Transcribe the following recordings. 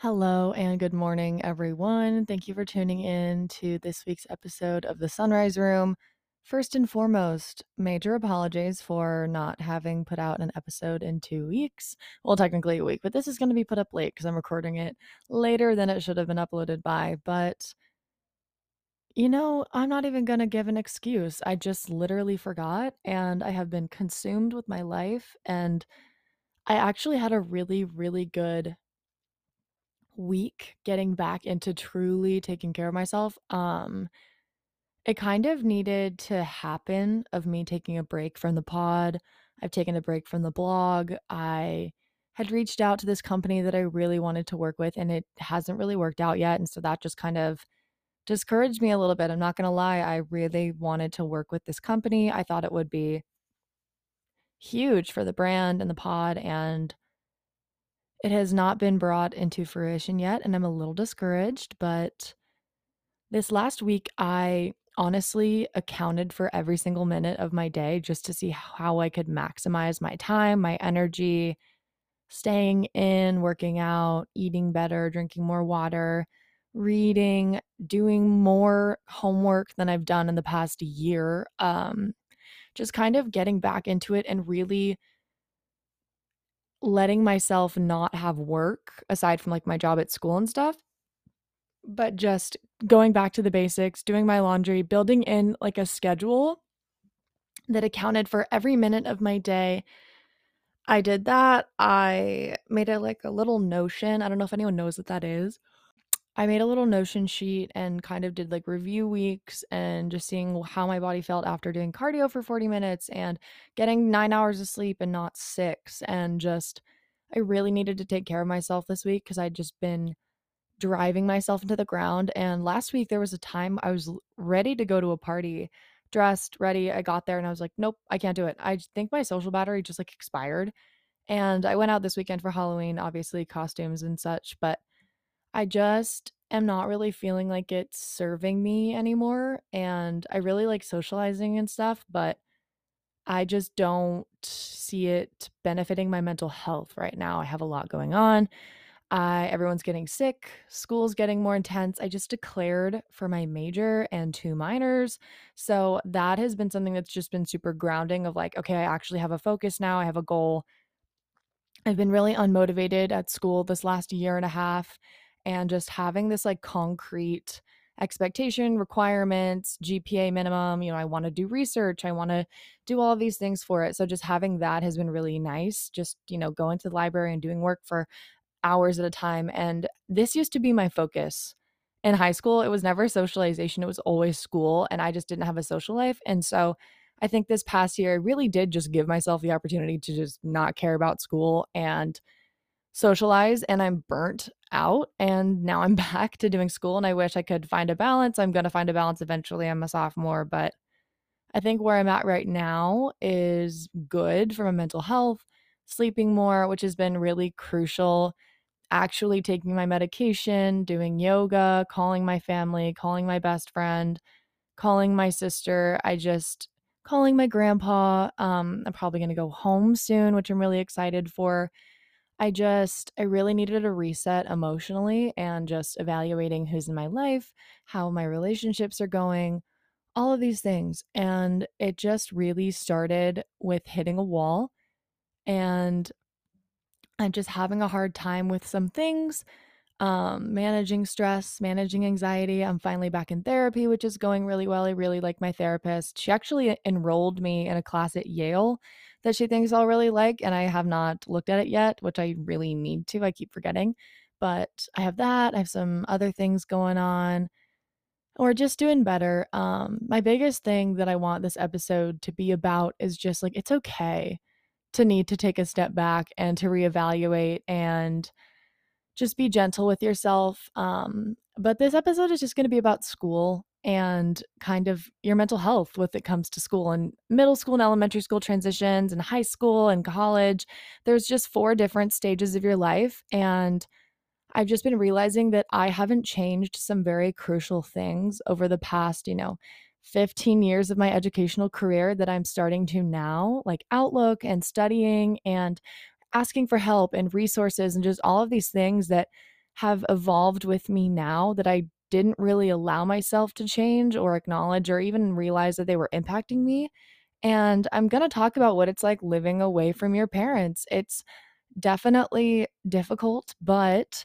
Hello and good morning, everyone. Thank you for tuning in to this week's episode of the Sunrise Room. First and foremost, major apologies for not having put out an episode in two weeks. Well, technically a week, but this is going to be put up late because I'm recording it later than it should have been uploaded by. But, you know, I'm not even going to give an excuse. I just literally forgot and I have been consumed with my life. And I actually had a really, really good week getting back into truly taking care of myself. Um, it kind of needed to happen of me taking a break from the pod. I've taken a break from the blog. I had reached out to this company that I really wanted to work with, and it hasn't really worked out yet. And so that just kind of discouraged me a little bit. I'm not going to lie. I really wanted to work with this company. I thought it would be huge for the brand and the pod. And it has not been brought into fruition yet, and I'm a little discouraged, but this last week, I honestly accounted for every single minute of my day just to see how I could maximize my time, my energy, staying in, working out, eating better, drinking more water, reading, doing more homework than I've done in the past year. Um, just kind of getting back into it and really letting myself not have work aside from like my job at school and stuff, but just going back to the basics, doing my laundry, building in like a schedule that accounted for every minute of my day. I did that. I made it like a little notion. I don't know if anyone knows what that is. I made a little notion sheet and kind of did like review weeks and just seeing how my body felt after doing cardio for 40 minutes and getting nine hours of sleep and not six. And just, I really needed to take care of myself this week because I'd just been driving myself into the ground. And last week, there was a time I was ready to go to a party, dressed, ready. I got there and I was like, nope, I can't do it. I think my social battery just like expired. And I went out this weekend for Halloween, obviously, costumes and such, but I just am not really feeling like it's serving me anymore, and I really like socializing and stuff, but I just don't see it benefiting my mental health right now. I have a lot going on. I everyone's getting sick, school's getting more intense. I just declared for my major and two minors. So that has been something that's just been super grounding of like, okay, I actually have a focus now. I have a goal. I've been really unmotivated at school this last year and a half and just having this like concrete expectation, requirements, GPA minimum. You know, I want to do research, I want to do all these things for it. So just having that has been really nice. Just, you know, going to the library and doing work for hours at a time. And this used to be my focus. In high school, it was never socialization, it was always school. And I just didn't have a social life. And so I think this past year, I really did just give myself the opportunity to just not care about school and socialize and I'm burnt out and now I'm back to doing school and I wish I could find a balance. I'm going to find a balance eventually. I'm a sophomore, but I think where I'm at right now is good for my mental health, sleeping more, which has been really crucial. Actually taking my medication, doing yoga, calling my family, calling my best friend, calling my sister. I just calling my grandpa. Um, I'm probably going to go home soon, which I'm really excited for. I just, I really needed a reset emotionally and just evaluating who's in my life, how my relationships are going, all of these things. And it just really started with hitting a wall and I'm just having a hard time with some things, um, managing stress, managing anxiety. I'm finally back in therapy, which is going really well. I really like my therapist. She actually enrolled me in a class at Yale that she thinks I'll really like, and I have not looked at it yet, which I really need to. I keep forgetting. But I have that. I have some other things going on. Or just doing better. Um, my biggest thing that I want this episode to be about is just like it's okay to need to take a step back and to reevaluate and just be gentle with yourself. Um, but this episode is just going to be about school and kind of your mental health with it comes to school and middle school and elementary school transitions and high school and college. There's just four different stages of your life. And I've just been realizing that I haven't changed some very crucial things over the past, you know, 15 years of my educational career that I'm starting to now, like Outlook and studying and asking for help and resources and just all of these things that have evolved with me now that I didn't really allow myself to change or acknowledge or even realize that they were impacting me. And I'm going to talk about what it's like living away from your parents. It's definitely difficult, but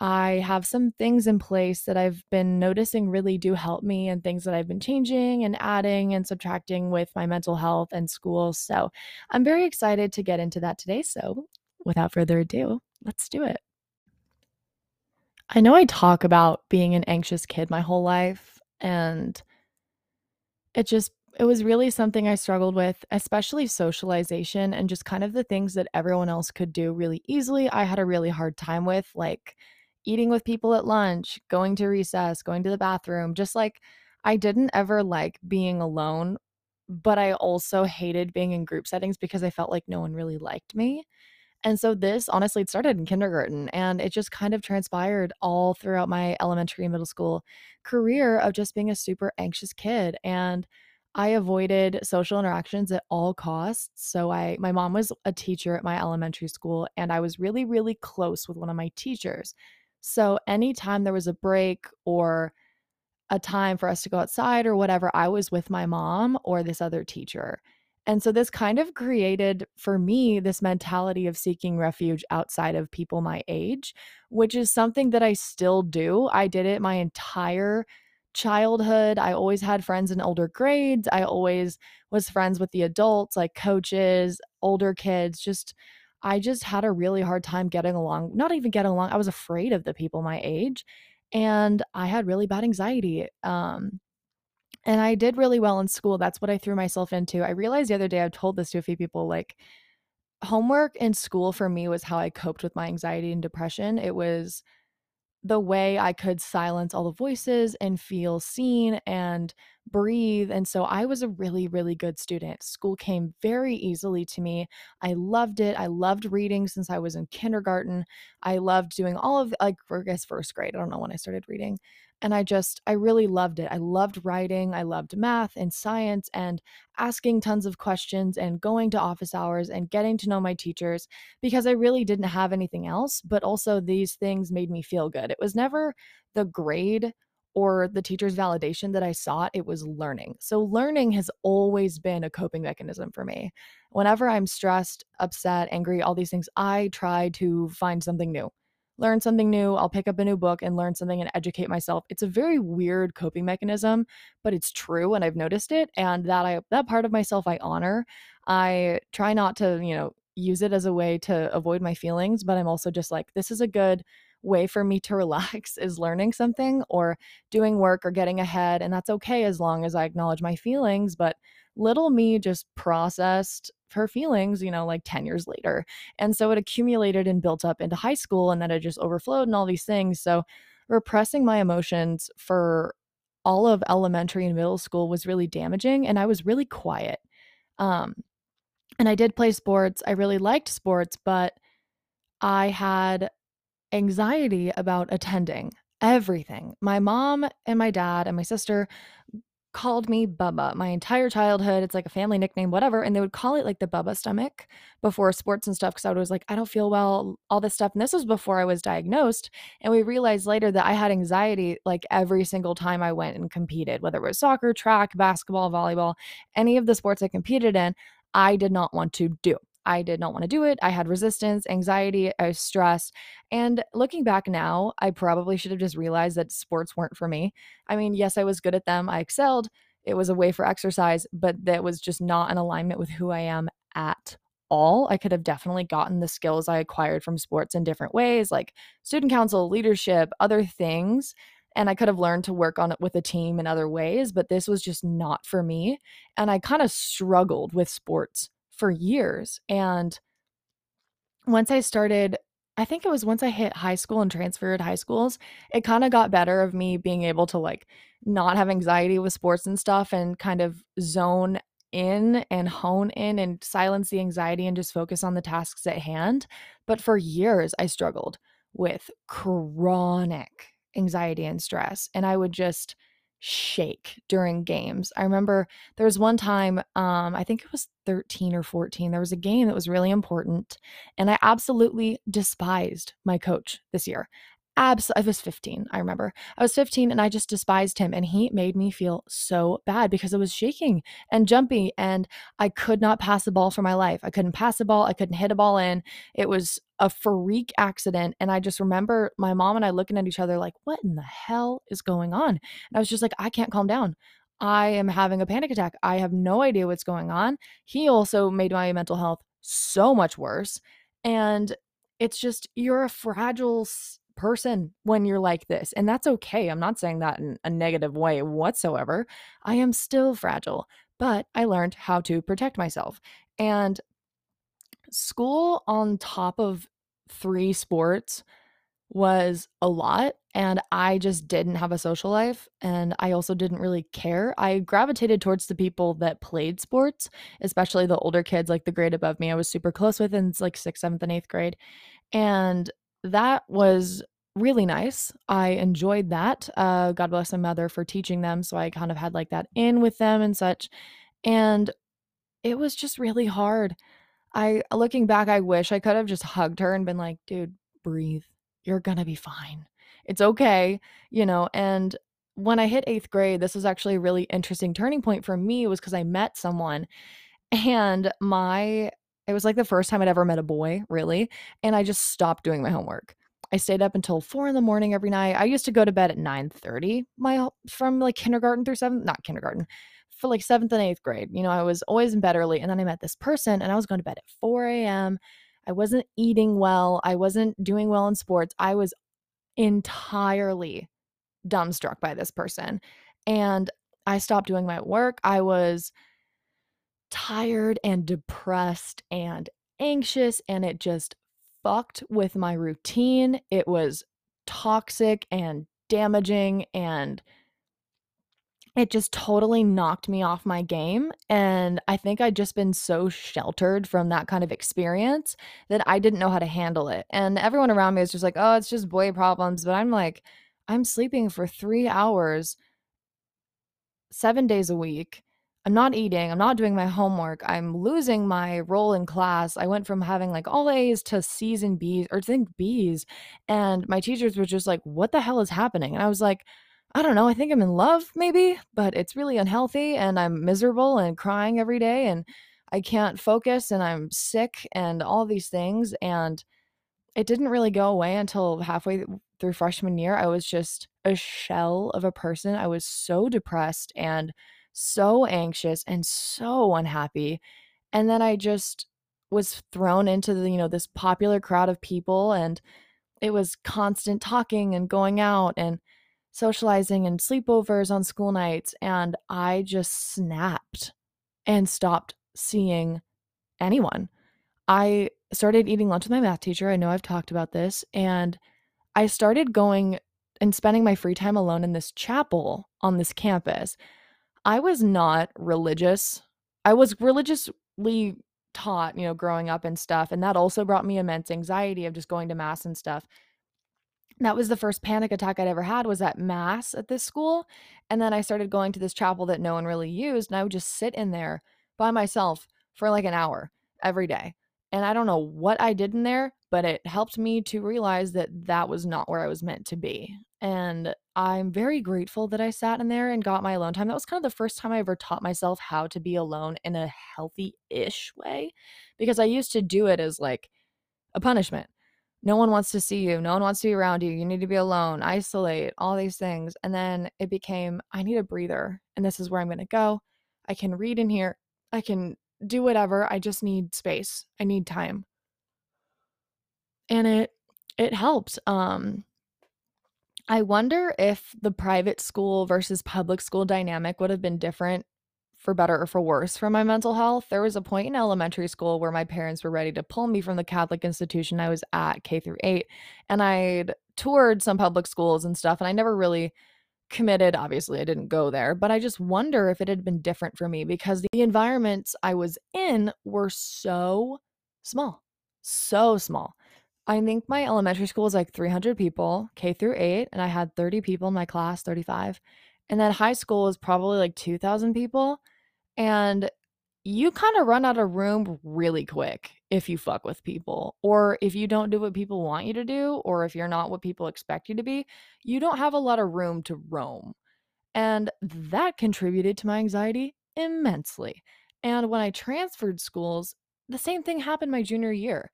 I have some things in place that I've been noticing really do help me and things that I've been changing and adding and subtracting with my mental health and school. So I'm very excited to get into that today. So without further ado, let's do it. I know I talk about being an anxious kid my whole life, and it just it was really something I struggled with, especially socialization and just kind of the things that everyone else could do really easily. I had a really hard time with, like eating with people at lunch, going to recess, going to the bathroom, just like I didn't ever like being alone, but I also hated being in group settings because I felt like no one really liked me. And so this honestly it started in kindergarten and it just kind of transpired all throughout my elementary and middle school career of just being a super anxious kid and I avoided social interactions at all costs. So I my mom was a teacher at my elementary school and I was really really close with one of my teachers. So anytime there was a break or a time for us to go outside or whatever, I was with my mom or this other teacher. And so this kind of created for me this mentality of seeking refuge outside of people my age, which is something that I still do. I did it my entire childhood. I always had friends in older grades. I always was friends with the adults, like coaches, older kids, just I just had a really hard time getting along, not even getting along. I was afraid of the people my age and I had really bad anxiety. Um, and I did really well in school. That's what I threw myself into. I realized the other day, I've told this to a few people like, homework in school for me was how I coped with my anxiety and depression. It was the way I could silence all the voices and feel seen and breathe. And so I was a really, really good student. School came very easily to me. I loved it. I loved reading since I was in kindergarten. I loved doing all of like I guess first grade. I don't know when I started reading. And I just, I really loved it. I loved writing. I loved math and science and asking tons of questions and going to office hours and getting to know my teachers because I really didn't have anything else. But also, these things made me feel good. It was never the grade or the teacher's validation that I sought, it was learning. So, learning has always been a coping mechanism for me. Whenever I'm stressed, upset, angry, all these things, I try to find something new learn something new. I'll pick up a new book and learn something and educate myself. It's a very weird coping mechanism, but it's true and I've noticed it and that I that part of myself I honor. I try not to, you know, use it as a way to avoid my feelings, but I'm also just like this is a good way for me to relax is learning something or doing work or getting ahead and that's okay as long as I acknowledge my feelings, but little me just processed her feelings, you know, like 10 years later. And so it accumulated and built up into high school and then it just overflowed and all these things. So repressing my emotions for all of elementary and middle school was really damaging and I was really quiet. Um and I did play sports. I really liked sports, but I had anxiety about attending everything. My mom and my dad and my sister called me Bubba my entire childhood. It's like a family nickname, whatever. And they would call it like the Bubba stomach before sports and stuff because I was like, I don't feel well, all this stuff. And this was before I was diagnosed. And we realized later that I had anxiety like every single time I went and competed, whether it was soccer, track, basketball, volleyball, any of the sports I competed in, I did not want to do. I did not want to do it. I had resistance, anxiety, uh, I was stressed. And looking back now, I probably should have just realized that sports weren't for me. I mean, yes, I was good at them, I excelled. It was a way for exercise, but that was just not in alignment with who I am at all. I could have definitely gotten the skills I acquired from sports in different ways, like student council, leadership, other things. And I could have learned to work on it with a team in other ways, but this was just not for me. And I kind of struggled with sports for years. And once I started, I think it was once I hit high school and transferred high schools, it kind of got better of me being able to like not have anxiety with sports and stuff and kind of zone in and hone in and silence the anxiety and just focus on the tasks at hand. But for years, I struggled with chronic anxiety and stress. And I would just shake during games. I remember there was one time, um, I think it was 13 or 14, there was a game that was really important, and I absolutely despised my coach this year. abs I was 15, I remember. I was 15 and I just despised him and he made me feel so bad because I was shaking and jumpy and I could not pass the ball for my life. I couldn't pass the ball, I couldn't hit a ball in. It was a freak accident and I just remember my mom and I looking at each other like, "What in the hell is going on?" And I was just like, "I can't calm down. I am having a panic attack. I have no idea what's going on." He also made my mental health so much worse and it's just you're a fragile person when you're like this. And that's okay. I'm not saying that in a negative way whatsoever. I am still fragile, but I learned how to protect myself. And school on top of three sports was a lot and I just didn't have a social life and I also didn't really care. I gravitated towards the people that played sports, especially the older kids like the grade above me. I was super close with in like 6th, 7th and 8th grade. And that was really nice. I enjoyed that. Uh, God bless my mother for teaching them. So I kind of had like that in with them and such. And it was just really hard. I, looking back, I wish I could have just hugged her and been like, dude, breathe. You're to be fine. It's okay, you know. And when I hit eighth grade, this was actually a really interesting turning point for me, was because I met someone and my it was like the first time I'd ever met a boy, really, and I just stopped doing my homework. I stayed up until four in the morning every night. I used to go to bed at 9:30 my from like kindergarten through seventh, not kindergarten, for like seventh and eighth grade. You know, I was always in bed early. And then I met this person and I was going to bed at 4 a.m. I wasn't eating well. I wasn't doing well in sports. I was entirely dumbstruck by this person. And I stopped doing my work. I was tired and depressed and anxious and it just fucked with my routine. It was toxic and damaging and it just totally knocked me off my game. And I think I'd just been so sheltered from that kind of experience that I didn't know how to handle it. And everyone around me was just like, oh, it's just boy problems. But I'm like, I'm sleeping for three hours, seven days a week. I'm not eating, I'm not doing my homework, I'm losing my role in class. I went from having like all A's to C's and B's or think B's. And my teachers were just like, what the hell is happening? And I was like, I don't know, I think I'm in love maybe, but it's really unhealthy and I'm miserable and crying every day and I can't focus and I'm sick and all these things. And it didn't really go away until halfway through freshman year. I was just a shell of a person. I was so depressed and so anxious and so unhappy. And then I just was thrown into the, you know, this popular crowd of people and it was constant talking and going out and socializing and sleepovers on school nights and I just snapped and stopped seeing anyone. I started eating lunch with my math teacher. I know I've talked about this and I started going and spending my free time alone in this chapel on this campus I was not religious. I was religiously taught, you know, growing up and stuff. And that also brought me immense anxiety of just going to mass and stuff. That was the first panic attack I'd ever had was at mass at this school. And then I started going to this chapel that no one really used. And I would just sit in there by myself for like an hour every day. And I don't know what I did in there, but it helped me to realize that that was not where I was meant to be. And I'm very grateful that I sat in there and got my alone time. That was kind of the first time I ever taught myself how to be alone in a healthy ish way because I used to do it as like a punishment. No one wants to see you. No one wants to be around you. You need to be alone, isolate, all these things. And then it became, I need a breather. And this is where I'm going to go. I can read in here. I can do whatever. I just need space. I need time. And it it helped. Um I wonder if the private school versus public school dynamic would have been different for better or for worse for my mental health. There was a point in elementary school where my parents were ready to pull me from the Catholic institution I was at K through 8 and I'd toured some public schools and stuff and I never really committed obviously I didn't go there but I just wonder if it had been different for me because the environments I was in were so small so small I think my elementary school was like 300 people, K through 8, and I had 30 people in my class, 35. And then high school was probably like 2000 people. And you kind of run out of room really quick if you fuck with people or if you don't do what people want you to do or if you're not what people expect you to be, you don't have a lot of room to roam. And that contributed to my anxiety immensely. And when I transferred schools, the same thing happened my junior year.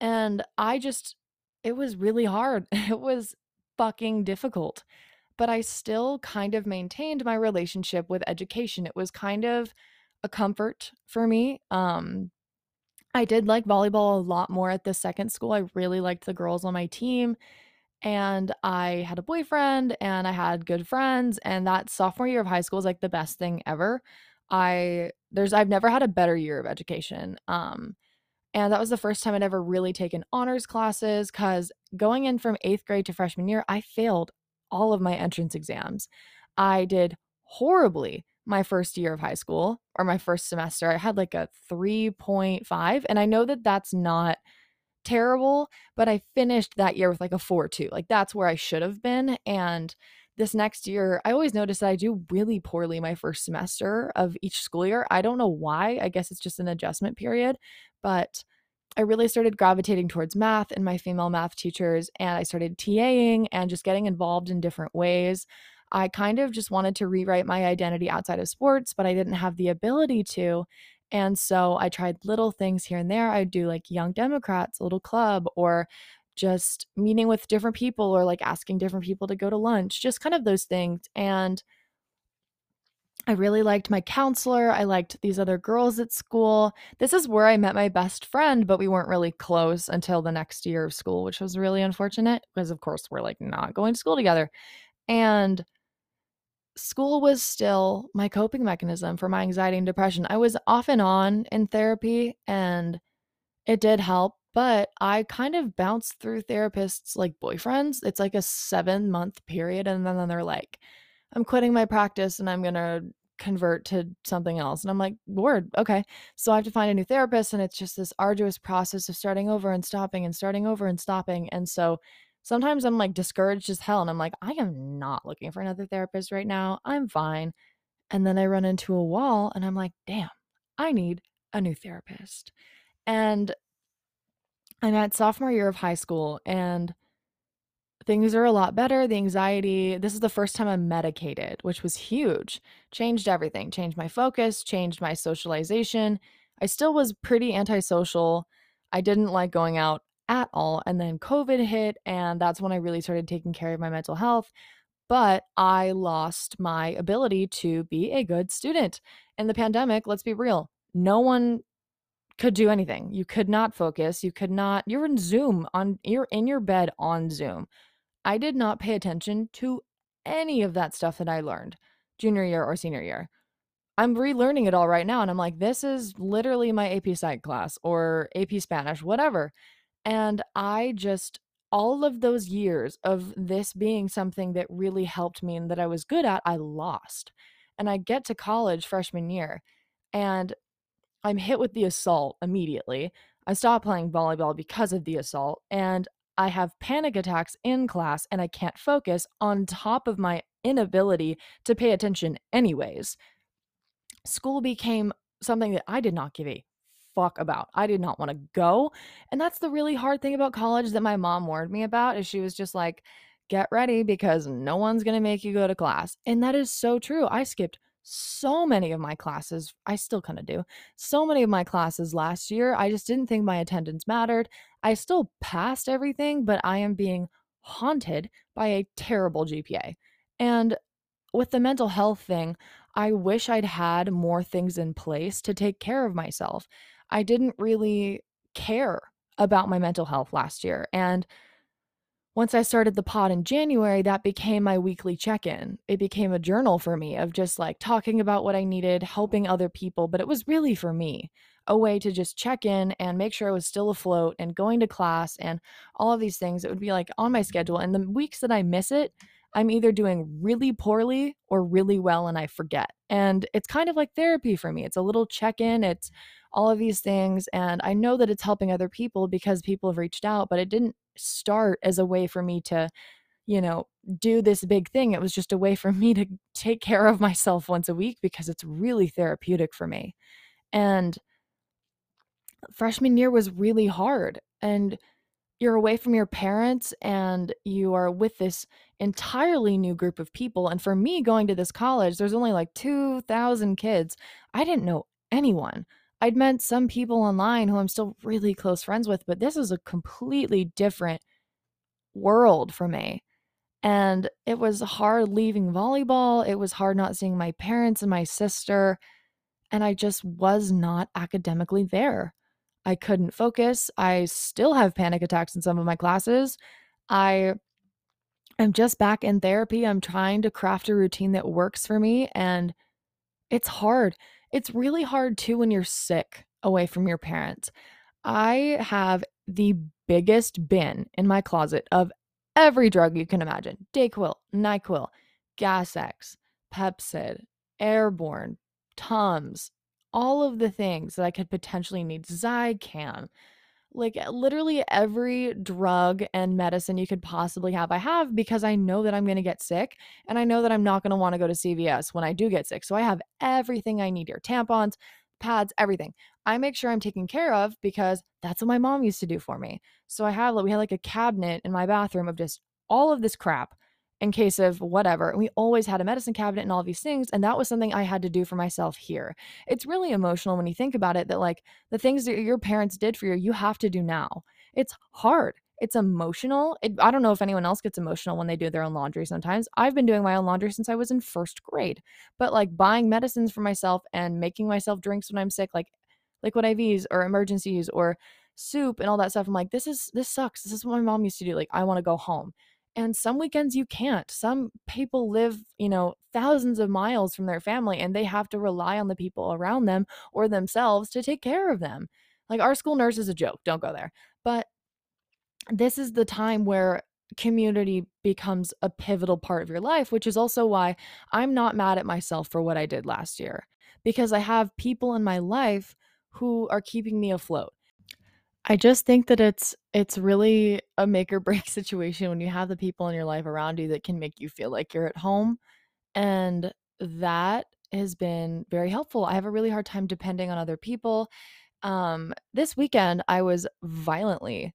And I just, it was really hard. It was fucking difficult. But I still kind of maintained my relationship with education. It was kind of a comfort for me. Um, I did like volleyball a lot more at the second school. I really liked the girls on my team and I had a boyfriend and I had good friends and that sophomore year of high school is like the best thing ever. I there's I've never had a better year of education. Um and that was the first time I'd ever really taken honors classes cuz going in from 8th grade to freshman year, I failed all of my entrance exams. I did horribly my first year of high school or my first semester. I had like a 3.5 and I know that that's not terrible, but I finished that year with like a 4 2. Like that's where I should have been. And this next year, I always notice that I do really poorly my first semester of each school year. I don't know why. I guess it's just an adjustment period, but I really started gravitating towards math and my female math teachers, and I started TAing and just getting involved in different ways. I kind of just wanted to rewrite my identity outside of sports, but I didn't have the ability to. And so I tried little things here and there. I'd do like Young Democrats, a little club, or just meeting with different people, or like asking different people to go to lunch, just kind of those things. And I really liked my counselor. I liked these other girls at school. This is where I met my best friend, but we weren't really close until the next year of school, which was really unfortunate because, of course, we're like not going to school together. And school was still my coping mechanism for my anxiety and depression. I was off and on in therapy and it did help, but I kind of bounced through therapists like boyfriends. It's like a seven month period. And then, they're like, I'm quitting my practice and I'm going to convert to something else. And I'm like, word, okay. So I have to find a new therapist. And it's just this arduous process of starting over and stopping and starting over and stopping. And so sometimes I'm like discouraged as hell and I'm like, I am not looking for another therapist right now. I'm fine. And then I run into a wall and I'm like, damn, I need a new therapist. And I'm at sophomore year of high school and things are a lot better. The anxiety, this is the first time I'm medicated, which was huge. Changed everything, changed my focus, changed my socialization. I still was pretty antisocial. I didn't like going out at all. And then COVID hit, and that's when I really started taking care of my mental health. But I lost my ability to be a good student. In the pandemic, let's be real, no one could do anything. You could not focus. You could not, you're in Zoom on, you're in your bed on Zoom. I did not pay attention to any of that stuff that I learned junior year or senior year. I'm relearning it all right now. And I'm like, this is literally my AP Psych class or AP Spanish, whatever. And I just, all of those years of this being something that really helped me and that I was good at, I lost. And I get to college freshman year and I'm hit with the assault immediately. I stop playing volleyball because of the assault and I have panic attacks in class and I can't focus on top of my inability to pay attention, anyways. School became something that I did not give a fuck about. I did not want to go. And that's the really hard thing about college that my mom warned me about is she was just like, get ready because no one's going to make you go to class. And that is so true. I skipped so many of my classes. I still kind of do. So many of my classes last year. I just didn't think my attendance mattered. I still passed everything, but I am being haunted by a terrible GPA. And with the mental health thing, I wish I'd had more things in place to take care of myself. I didn't really care about my mental health last year. And once I started the pod in January, that became my weekly check in. It became a journal for me of just like talking about what I needed, helping other people, but it was really for me a way to just check in and make sure I was still afloat and going to class and all of these things. It would be like on my schedule. And the weeks that I miss it, I'm either doing really poorly or really well and I forget. And it's kind of like therapy for me. It's a little check in, it's all of these things. And I know that it's helping other people because people have reached out, but it didn't start as a way for me to, you know, do this big thing. It was just a way for me to take care of myself once a week because it's really therapeutic for me. And freshman year was really hard. And you're away from your parents and you are with this entirely new group of people. And for me, going to this college, there's only like 2,000 kids. I didn't know anyone. I'd met some people online who I'm still really close friends with, but this is a completely different world for me. And it was hard leaving volleyball. It was hard not seeing my parents and my sister. And I just was not academically there. I couldn't focus. I still have panic attacks in some of my classes. I am just back in therapy. I'm trying to craft a routine that works for me. And it's hard. It's really hard too when you're sick away from your parents. I have the biggest bin in my closet of every drug you can imagine Dayquil, NyQuil, Gas X, Pepcid, Airborne, Tums, all of the things that I could potentially need, Zicam, like eh, literally every drug and medicine you could possibly have, I have because I know that I'm going to get sick and I know that I'm not going to want to go to CVS when I do get sick. So I have everything I need here tampons, pads, everything. I make sure I'm taken care of because that's what my mom used to do for me. So I have we had like a cabinet in my bathroom of just all of this crap in case of whatever. And we always had a medicine cabinet and all these things. And that was something I had to do for myself here. It's really emotional when you think about it that, like, the things that your parents did for you, you have to do now. It's hard. It's emotional. It, I don't know if anyone else gets emotional when they do their own laundry sometimes. I've been doing my own laundry since I was in first grade. But like buying medicines for myself and making myself drinks when I'm sick, like liquid IVs or Emergen-Cs or soup and all that stuff. I'm like, this is this sucks. This is what my mom used to do. Like, I want to go home. And some weekends you can't. Some people live, you know, thousands of miles from their family and they have to rely on the people around them or themselves to take care of them. Like our school nurse is a joke. Don't go there. But this is the time where community becomes a pivotal part of your life, which is also why I'm not mad at myself for what I did last year because I have people in my life who are keeping me afloat. I just think that it's it's really a make or break situation when you have the people in your life around you that can make you feel like you're at home. And that has been very helpful. I have a really hard time depending on other people. Um, this weekend, I was violently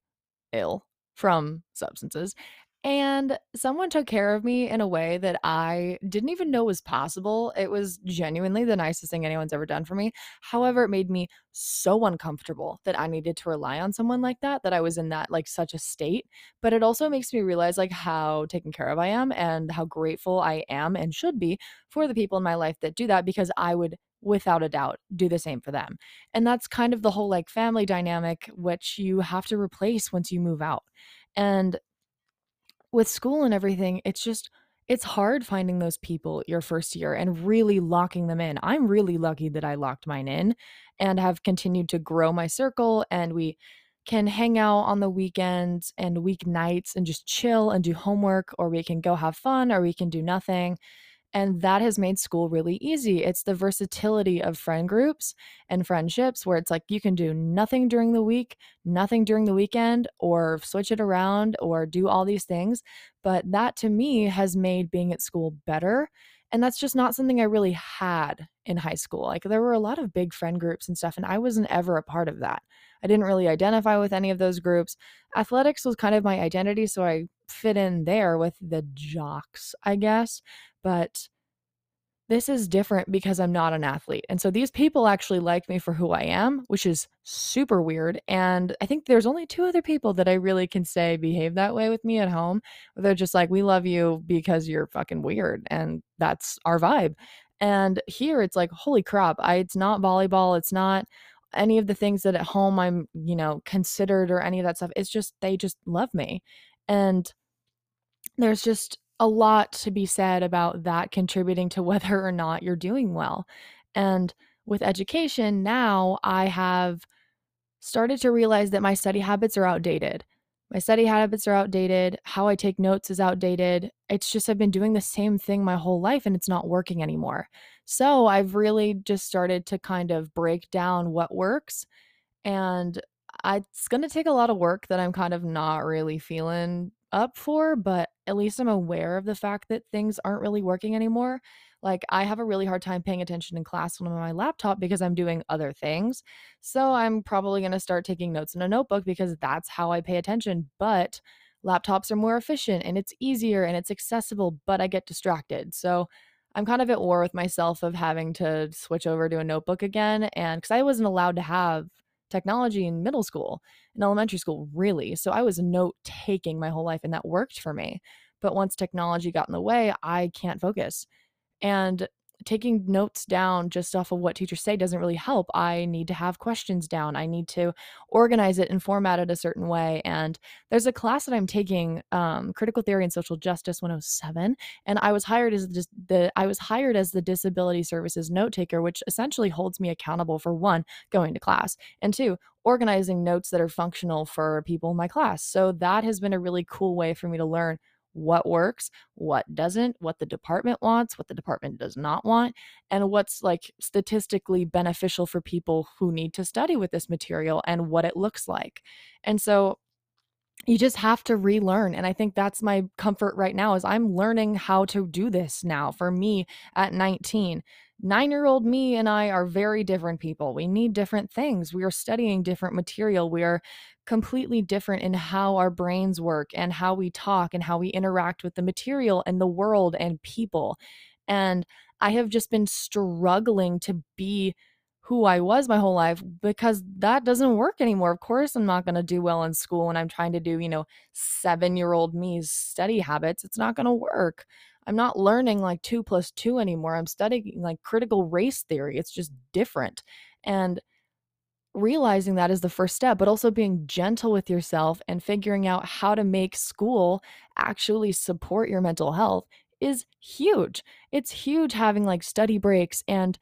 ill from substances. And someone took care of me in a way that I didn't even know was possible. It was genuinely the nicest thing anyone's ever done for me. However, it made me so uncomfortable that I needed to rely on someone like that, that I was in that like such a state. But it also makes me realize like how taken care of I am and how grateful I am and should be for the people in my life that do that because I would without a doubt do the same for them. And that's kind of the whole like family dynamic which you have to replace once you move out. And with school and everything, it's just it's hard finding those people your first year and really locking them in. I'm really lucky that I locked mine in and have continued to grow my circle and we can hang out on the weekends and weeknights and just chill and do homework or we can go have fun or we can do nothing and that has made school really easy. It's the versatility of friend groups and friendships where it's like you can do nothing during the week, nothing during the weekend, or switch it around or do all these things. But that to me has made being at school better. And that's just not something I really had in high school. Like there were a lot of big friend groups and stuff, and I wasn't ever a part of that. I didn't really identify with any of those groups. Athletics was kind of my identity, so I fit in there with the jocks, I guess but this is different because I'm not an athlete. And so these people actually like me for who I am, which is super weird. And I think there's only two other people that I really can say behave that way with me at home. They're just like, we love you because you're fucking weird. And that's our vibe. And here it's like, holy crap, I, it's not volleyball. It's not any of the things that at home I'm, you know, considered or any of that stuff. It's just, they just love me. And there's just a lot to be said about that contributing to whether or not you're doing well. And with education, now I have started to realize that my study habits are outdated. My study habits are outdated. How I take notes is outdated. It's just I've been doing the same thing my whole life and it's not working anymore. So I've really just started to kind of break down what works. And uh, it's going to take a lot of work that I'm kind of not really feeling up for, but at least I'm aware of the fact that things aren't really working anymore. Like, I have a really hard time paying attention in class when I'm on my laptop because I'm doing other things. So I'm probably going to start taking notes in a notebook because that's how I pay attention. But laptops are more efficient and it's easier and it's accessible, but I get distracted. So I'm kind of at war with myself of having to switch over to a notebook again. And because I wasn't allowed to have technology in middle school, in elementary school, really. So I was note taking my whole life and that worked for me. But once technology got in the way, I can't focus. And taking notes down just off of what teachers say doesn't really help. I need to have questions down. I need to organize it and format it a certain way. And there's a class that I'm taking, um, Critical Theory and Social Justice 107, and I was hired as the, the I was hired as the Disability Services note taker, which essentially holds me accountable for one, going to class, and two, organizing notes that are functional for people in my class. So that has been a really cool way for me to learn what works, what doesn't, what the department wants, what the department does not want, and what's like statistically beneficial for people who need to study with this material and what it looks like. And so you just have to relearn and i think that's my comfort right now is i'm learning how to do this now for me at 19 nine year old me and I are very different people. We need different things. We are studying different material. We are completely different in how our brains work and how we talk and how we interact with the material and the world and people. And I have just been struggling to be who I was my whole life because that doesn't work anymore. Of course, I'm not going to do well in school when I'm trying to do, you know, seven year old me's study habits. It's not going to work. I'm not learning like two plus two anymore. I'm studying like critical race theory. It's just different. And realizing that is the first step, but also being gentle with yourself and figuring out how to make school actually support your mental health is huge. It's huge having like study breaks and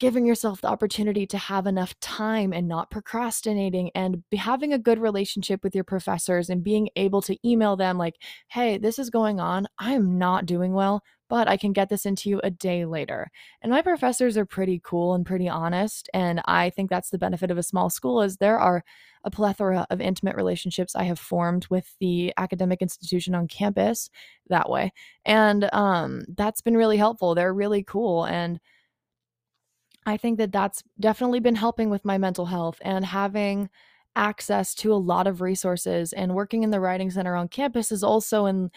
giving yourself the opportunity to have enough time and not procrastinating and having a good relationship with your professors and being able to email them like hey this is going on. I'm not doing well but i can get this into you a day later. And my professors are pretty cool and pretty honest and i think that's the benefit of a small school is there are a plethora of intimate relationships i have formed with the academic institution on campus that way. And um, that's been really helpful. They're really cool and I think that that's definitely been helping with my mental health and having access to a lot of resources and working in the writing center on campus has also en-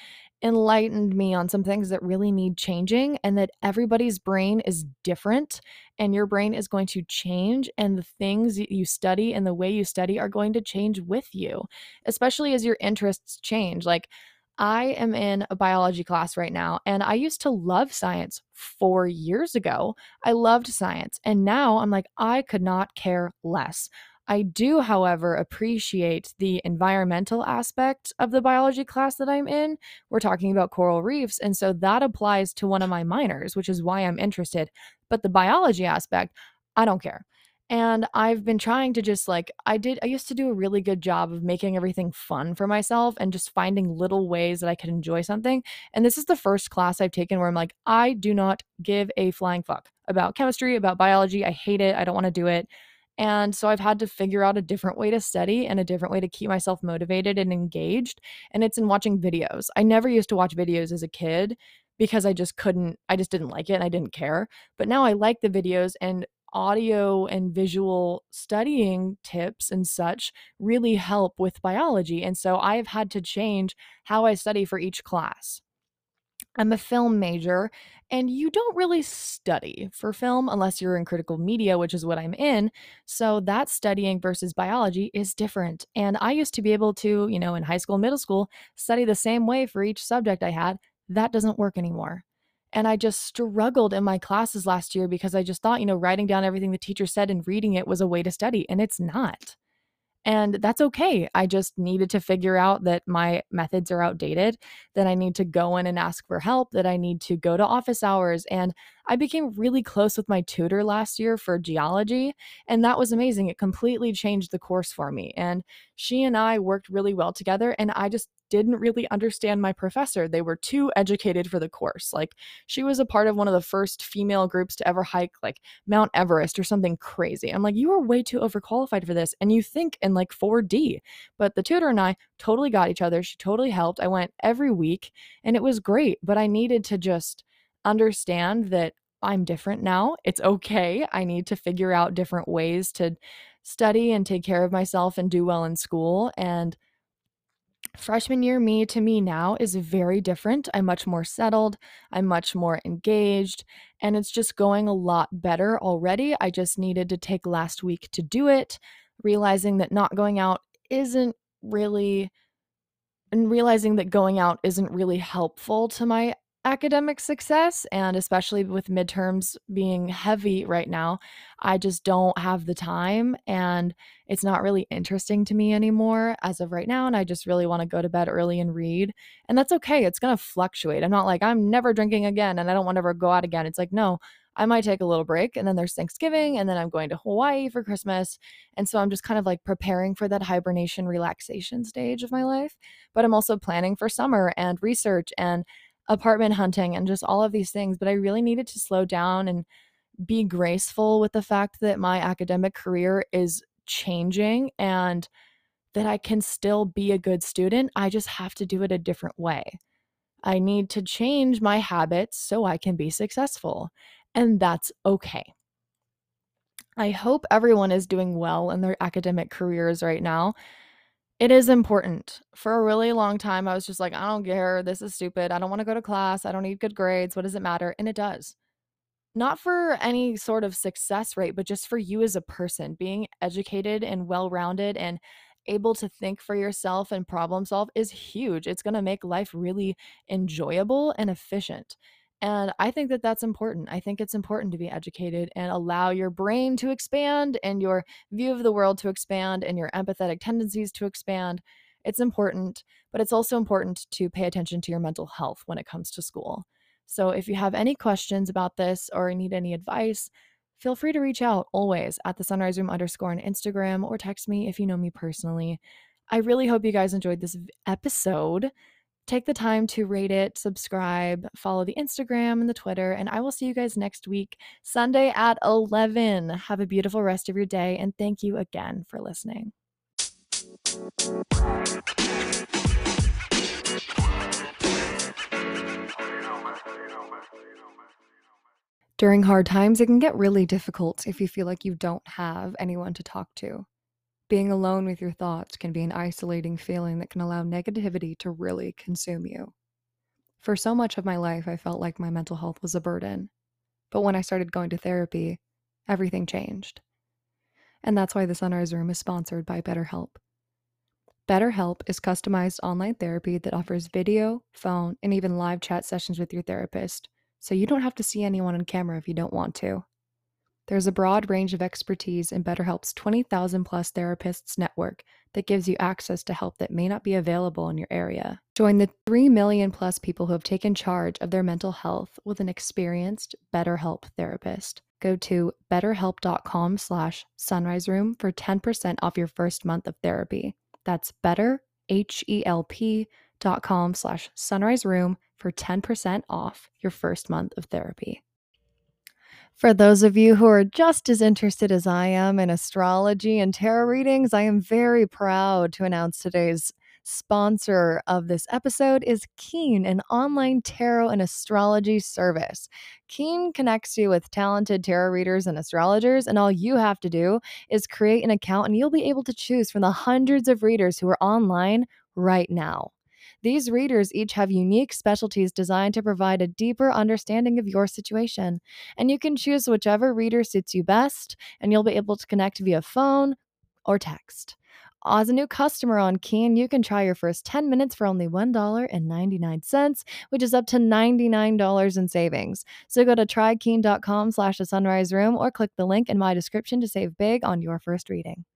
enlightened me on some things that really need changing and that everybody's brain is different and your brain is going to change and the things you study and the way you study are going to change with you especially as your interests change. Like I am in a biology class right now, and I used to love science four years ago. I loved science, and now I'm like, I could not care less. I do, however, appreciate the environmental aspect of the biology class that I'm in. We're talking about coral reefs, and so that applies to one of my minors, which is why I'm interested. But the biology aspect, I don't care. And I've been trying to just like, I did, I used to do a really good job of making everything fun for myself and just finding little ways that I could enjoy something. And this is the first class I've taken where I'm like, I do not give a flying fuck about chemistry, about biology. I hate it. I don't want to do it. And so I've had to figure out a different way to study and a different way to keep myself motivated and engaged. And it's in watching videos. I never used to watch videos as a kid because I just couldn't, I just didn't like it and I didn't care. But now I like the videos and audio and visual studying tips and such really help with biology. And so I've had to change how I study for each class. I'm a film major, and you don't really study for film unless you're in critical media, which is what I'm in. So that studying versus biology is different. And I used to be able to, you know, in high school, middle school, study the same way for each subject I had. That doesn't work anymore. And I just struggled in my classes last year because I just thought, you know, writing down everything the teacher said and reading it was a way to study, and it's not. And that's okay. I just needed to figure out that my methods are outdated, that I need to go in and ask for help, that I need to go to office hours. And I became really close with my tutor last year for geology, and that was amazing. It completely changed the course for me. And she and I worked really well together, and I just didn't really understand my professor. They were too educated for the course. Like she was a part of one of the first female groups to ever hike like Mount Everest or something crazy. I'm like, you are way too overqualified for this. And you think in like 4D. But the tutor and I totally got each other. She totally helped. I went every week and it was great. But I needed to just understand that I'm different now. It's okay. I need to figure out different ways to study and take care of myself and do well in school. And freshman year me to me now is very different. I'm much more settled, I'm much more engaged, and it's just going a lot better already. I just needed to take last week to do it, realizing that not going out isn't really and realizing that going out isn't really helpful to my academic success and especially with midterms being heavy right now i just don't have the time and it's not really interesting to me anymore as of right now and i just really want to go to bed early and read and that's okay it's going to fluctuate i'm not like i'm never drinking again and i don't want to ever go out again it's like no I might take a little break and then there's Thanksgiving and then I'm going to Hawaii for Christmas. And so I'm just kind of like preparing for that hibernation relaxation stage of my life. But I'm also planning for summer and research and apartment hunting and just all of these things. But I really needed to slow down and be graceful with the fact that my academic career is changing and that I can still be a good student. I just have to do it a different way. I need to change my habits so I can be successful and that's okay. I hope everyone is doing well in their academic careers right now. It is important. For a really long time, I was just like, I don't care. This is stupid. I don't want to go to class. I don't need good grades. What does it matter? And it does. Not for any sort of success rate, but just for you as a person, being educated and well rounded and able to think for yourself and problem solve is huge. It's going to make life really enjoyable and efficient. And I think that that's important. I think it's important to be educated and allow your brain to expand and your view of the world to expand and your empathetic tendencies to expand. It's important, but it's also important to pay attention to your mental health when it comes to school. So if you have any questions about this or need any advice, feel free to reach out always at the sunrise room underscore on Instagram or text me if you know me personally. I really hope you guys enjoyed this episode take the time to rate it, subscribe, follow the Instagram and the Twitter, and I will see you guys next week, Sunday at 11. Have a beautiful rest of your day, and thank you again for listening. During hard times, it can get really difficult if you feel like you don't have anyone to talk to. Being alone with your thoughts can be an isolating feeling that can allow negativity to really consume you. For so much of my life, I felt like my mental health was a burden. But when I started going to therapy, everything changed. And that's why the Sunrise Room is sponsored by BetterHelp. BetterHelp is customized online therapy that offers video, phone, and even live chat sessions with your therapist, so you don't have to see anyone on camera if you don't want to. There's a broad range of expertise in BetterHelp's 20,000 plus therapists network that gives you access to help that may not be available in your area. Join the 3 million plus people who have taken charge of their mental health with an experienced BetterHelp therapist. Go to betterhelp.com slash sunrise room for 10% off your first month of therapy. That's better, H-E-L-P dot com slash sunrise room for 10% off your first month of therapy. For those of you who are just as interested as I am in astrology and tarot readings, I am very proud to announce today's sponsor of this episode is Keen, an online tarot and astrology service. Keen connects you with talented tarot readers and astrologers, and all you have to do is create an account and you'll be able to choose from the hundreds of readers who are online right now. These readers each have unique specialties designed to provide a deeper understanding of your situation. And you can choose whichever reader suits you best, and you'll be able to connect via phone or text. As a new customer on Keen, you can try your first 10 minutes for only $1.99, which is up to $99 in savings. So go to trykeen.com slash the sunrise room or click the link in my description to save big on your first reading.